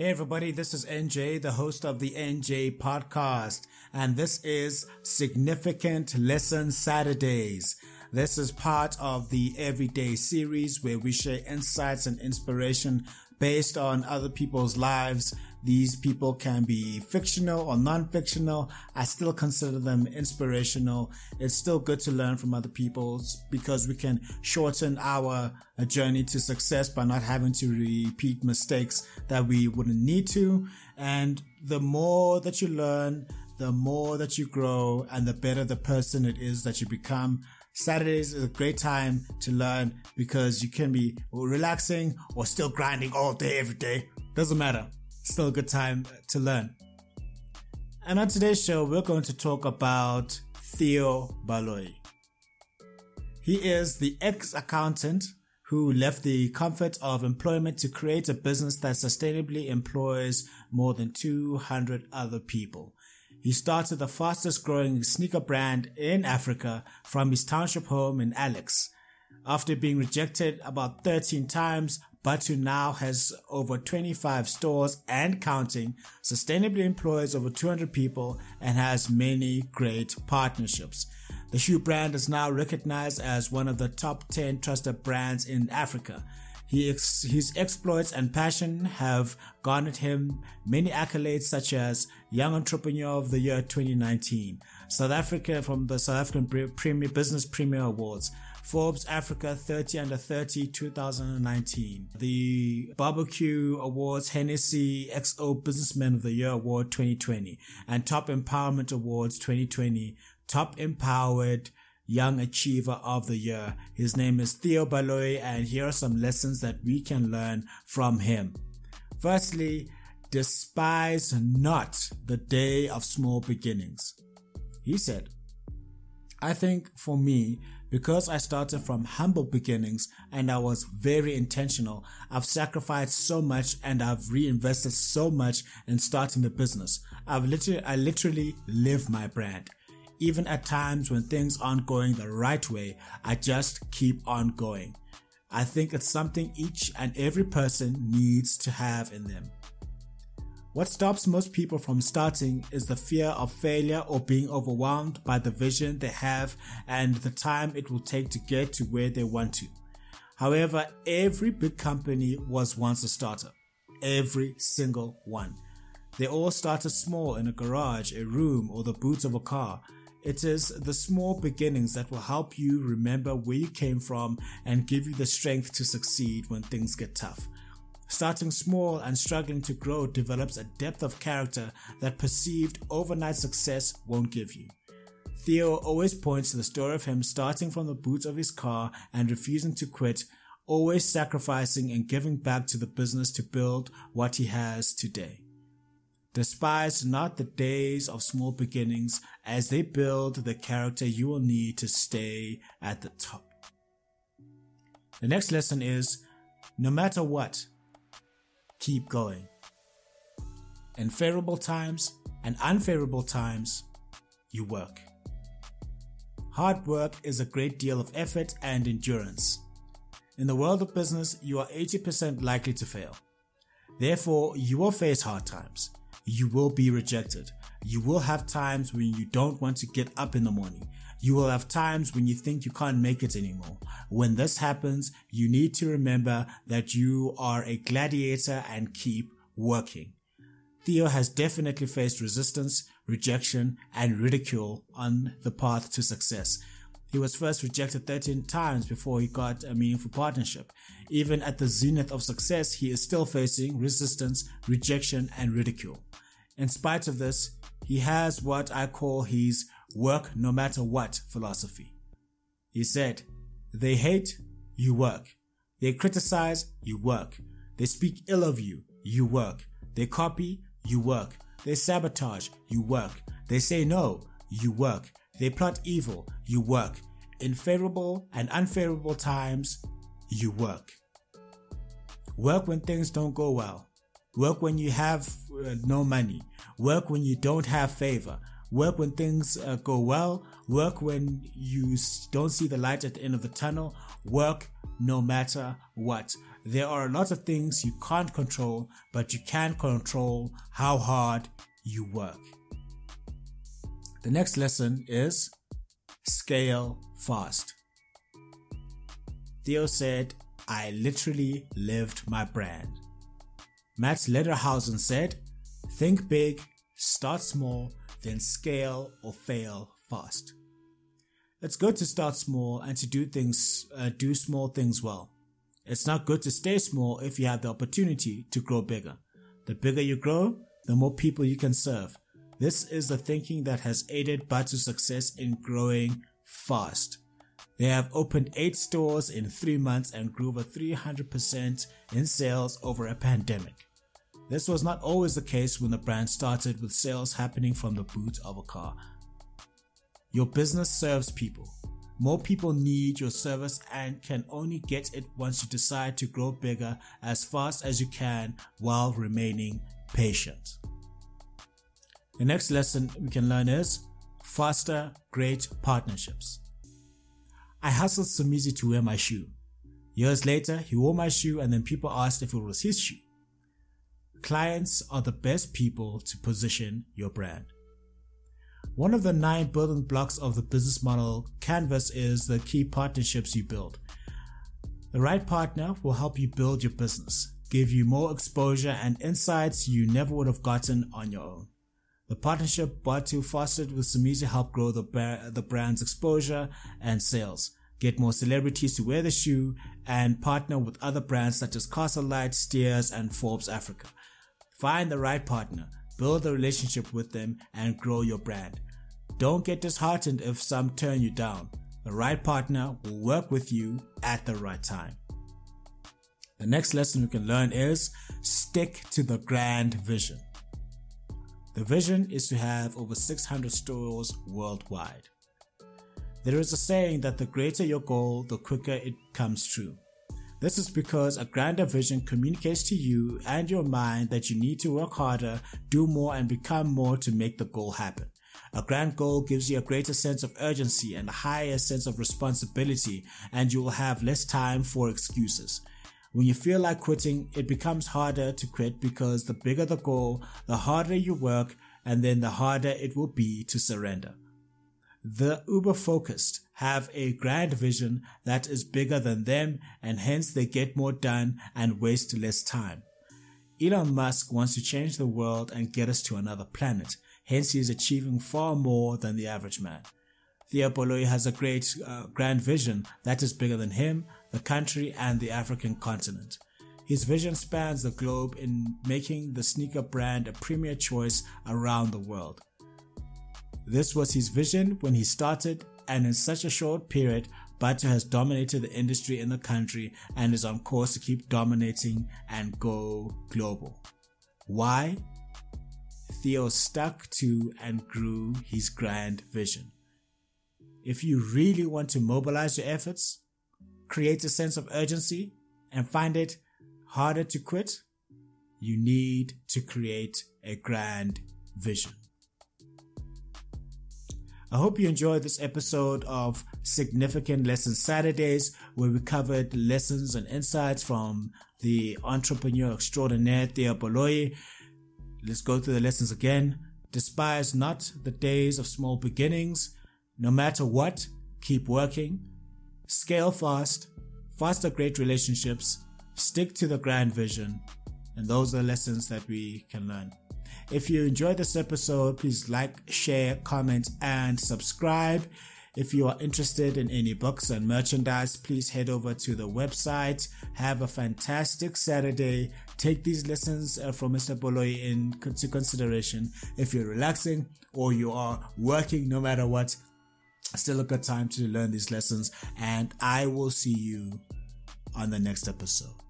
Hey everybody, this is NJ, the host of the NJ podcast, and this is Significant Lesson Saturdays. This is part of the Everyday series where we share insights and inspiration based on other people's lives these people can be fictional or non-fictional. I still consider them inspirational. It's still good to learn from other people because we can shorten our uh, journey to success by not having to repeat mistakes that we wouldn't need to. And the more that you learn, the more that you grow and the better the person it is that you become. Saturdays is a great time to learn because you can be relaxing or still grinding all day, every day. Doesn't matter still a good time to learn. And on today's show, we're going to talk about Theo Baloyi. He is the ex accountant who left the comfort of employment to create a business that sustainably employs more than 200 other people. He started the fastest growing sneaker brand in Africa from his township home in Alex. After being rejected about 13 times Bathu now has over 25 stores and counting, sustainably employs over 200 people, and has many great partnerships. The shoe brand is now recognized as one of the top 10 trusted brands in Africa. He ex- his exploits and passion have garnered him many accolades such as Young Entrepreneur of the Year 2019, South Africa from the South African Premier Business Premier Awards, Forbes Africa 30 Under 30 2019, the Barbecue Awards Hennessy XO Businessman of the Year Award 2020, and Top Empowerment Awards 2020, Top Empowered Young Achiever of the Year. His name is Theo Baloyi, and here are some lessons that we can learn from him. Firstly, despise not the day of small beginnings. He said, I think for me, because I started from humble beginnings and I was very intentional, I've sacrificed so much and I've reinvested so much in starting the business. I've literally, I literally live my brand. Even at times when things aren't going the right way, I just keep on going. I think it's something each and every person needs to have in them. What stops most people from starting is the fear of failure or being overwhelmed by the vision they have and the time it will take to get to where they want to. However, every big company was once a startup. Every single one. They all started small in a garage, a room, or the boot of a car. It is the small beginnings that will help you remember where you came from and give you the strength to succeed when things get tough. Starting small and struggling to grow develops a depth of character that perceived overnight success won't give you. Theo always points to the story of him starting from the boot of his car and refusing to quit, always sacrificing and giving back to the business to build what he has today. Despise not the days of small beginnings as they build the character you will need to stay at the top. The next lesson is no matter what, keep going. In favorable times and unfavorable times, you work. Hard work is a great deal of effort and endurance. In the world of business, you are 80% likely to fail. Therefore, you will face hard times. You will be rejected. You will have times when you don't want to get up in the morning. You will have times when you think you can't make it anymore. When this happens, you need to remember that you are a gladiator and keep working. Theo has definitely faced resistance, rejection, and ridicule on the path to success. He was first rejected 13 times before he got a meaningful partnership. Even at the zenith of success, he is still facing resistance, rejection, and ridicule. In spite of this, he has what I call his work no matter what philosophy. He said, they hate, you work. They criticize, you work. They speak ill of you, you work. They copy, you work. They sabotage, you work. They say no, you work. They plot evil, you work. In favorable and unfavorable times, you work. Work when things don't go well. Work when you have uh, no money. Work when you don't have favor. Work when things uh, go well. Work when you don't see the light at the end of the tunnel. Work no matter what. there are a lot of things you can't control, but you can control how hard you work. The next lesson is scale fast. Theo said, I literally lived my brand. Matt Lederhausen said, Think big, start small, then scale or fail fast. It's good to start small and to do things, uh, do small things well. It's not good to stay small if you have the opportunity to grow bigger. The bigger you grow, the more people you can serve. This is the thinking that has aided Bathu's success in growing fast. They have opened eight stores in three months and grew over 300% in sales over a pandemic. This was not always the case when the brand started with sales happening from the boot of a car. Your business serves people. More people need your service and can only get it once you decide to grow bigger as fast as you can while remaining patient. The next lesson we can learn is faster, great partnerships. I hustled Somizi to wear my shoe. Years later, he wore my shoe and then people asked if it was his shoe. Clients are the best people to position your brand. One of the nine building blocks of the business model canvas is the key partnerships you build. The right partner will help you build your business, give you more exposure and insights you never would have gotten on your own. The partnership Bathu fostered with Somizi helped grow the, the brand's exposure and sales, get more celebrities to wear the shoe, and partner with other brands such as Castle Lite, Steers, and Forbes Africa. Find the right partner, build a relationship with them, and grow your brand. Don't get disheartened if some turn you down. The right partner will work with you at the right time. The next lesson we can learn is stick to the grand vision. The vision is to have over 600 stores worldwide. There is a saying that the greater your goal, the quicker it comes true. This is because a grander vision communicates to you and your mind that you need to work harder, do more, and become more to make the goal happen. A grand goal gives you a greater sense of urgency and a higher sense of responsibility, and you will have less time for excuses. When you feel like quitting, it becomes harder to quit because the bigger the goal, the harder you work, and then the harder it will be to surrender. The uber focused have a grand vision that is bigger than them, and hence they get more done and waste less time. Elon Musk wants to change the world and get us to another planet. Hence, he is achieving far more than the average man. Theo Baloyi has a great uh, grand vision that is bigger than him, the country, and the African continent. His vision spans the globe in making the sneaker brand a premier choice around the world. This was his vision when he started, and in such a short period, Bathu has dominated the industry in the country and is on course to keep dominating and go global. Why? Theo stuck to and grew his grand vision. If you really want to mobilize your efforts, create a sense of urgency, and find it harder to quit, you need to create a grand vision. I hope you enjoyed this episode of Significant Lessons Saturdays, where we covered lessons and insights from the entrepreneur extraordinaire Theo Baloyi. Let's go through the lessons again. Despise not the days of small beginnings. No matter what, keep working. Scale fast. Foster great relationships. Stick to the grand vision. And those are lessons that we can learn. If you enjoyed this episode, please like, share, comment, and subscribe. If you are interested in any books and merchandise, please head over to the website. Have a fantastic Saturday. Take these lessons uh, from Mr. Baloyi into consideration. If you're relaxing or you are working, no matter what, still a good time to learn these lessons. And I will see you on the next episode.